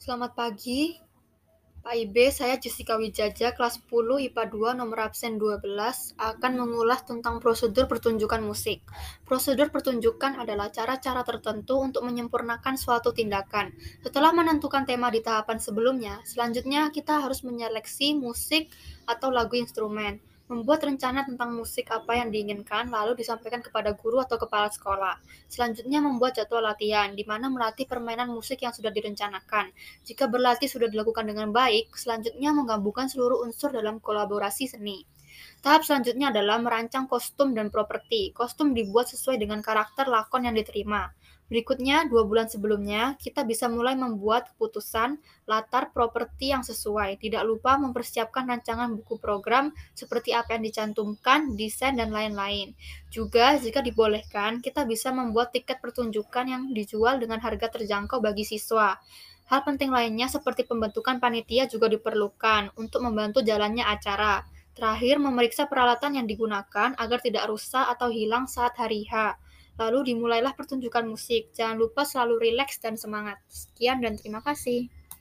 Selamat pagi, Pak Ibe. Saya Jessica Wijaja, kelas 10 IPA 2, nomor absen 12, akan mengulas tentang prosedur pertunjukan musik. Prosedur pertunjukan adalah cara-cara tertentu untuk menyempurnakan suatu tindakan. Setelah menentukan tema di tahapan sebelumnya, selanjutnya kita harus menyeleksi musik atau lagu instrumen membuat rencana tentang musik apa yang diinginkan, lalu disampaikan kepada guru atau kepala sekolah. Selanjutnya membuat jadwal latihan, di mana melatih permainan musik yang sudah direncanakan. Jika berlatih sudah dilakukan dengan baik, selanjutnya menggabungkan seluruh unsur dalam kolaborasi seni. Tahap selanjutnya adalah merancang kostum dan properti. Kostum dibuat sesuai dengan karakter lakon yang diterima. Berikutnya, dua bulan sebelumnya, kita bisa mulai membuat keputusan latar properti yang sesuai. Tidak lupa mempersiapkan rancangan buku program seperti apa yang dicantumkan, desain, dan lain-lain. Juga, jika dibolehkan, kita bisa membuat tiket pertunjukan yang dijual dengan harga terjangkau bagi siswa. Hal penting lainnya seperti pembentukan panitia juga diperlukan untuk membantu jalannya acara. Terakhir, memeriksa peralatan yang digunakan agar tidak rusak atau hilang saat hari H. Lalu dimulailah pertunjukan musik. Jangan lupa selalu rileks dan semangat. Sekian dan terima kasih.